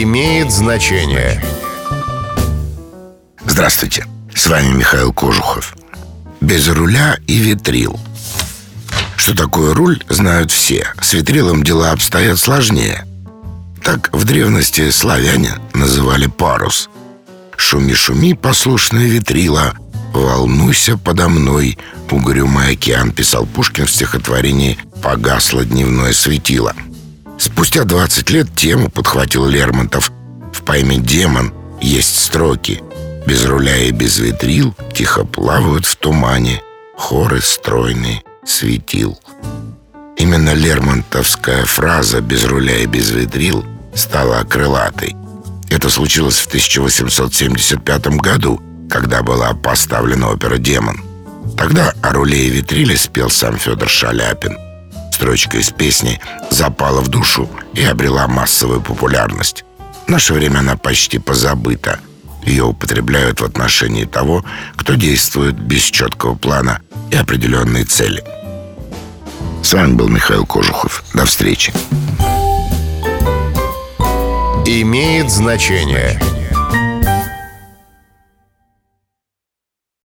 имеет значение. Здравствуйте, с вами Михаил Кожухов. Без руля и ветрил. Что такое руль, знают все. С ветрилом дела обстоят сложнее. Так в древности славяне называли парус. «Шуми-шуми, послушное ветрило, волнуйся подо мной», «Угрюмый океан», писал Пушкин в стихотворении «Погасло дневное светило». Спустя 20 лет тему подхватил Лермонтов. В поэме «Демон» есть строки «Без руля и без ветрил тихо плавают в тумане хоры стройные светил». Именно лермонтовская фраза «без руля и без ветрил» стала крылатой. Это случилось в 1875 году, когда была поставлена опера «Демон». Тогда о руле и ветриле спел сам Федор Шаляпин – строчка из песни запала в душу и обрела массовую популярность. В наше время она почти позабыта. Ее употребляют в отношении того, кто действует без четкого плана и определенной цели. С вами был Михаил Кожухов. До встречи. Имеет значение.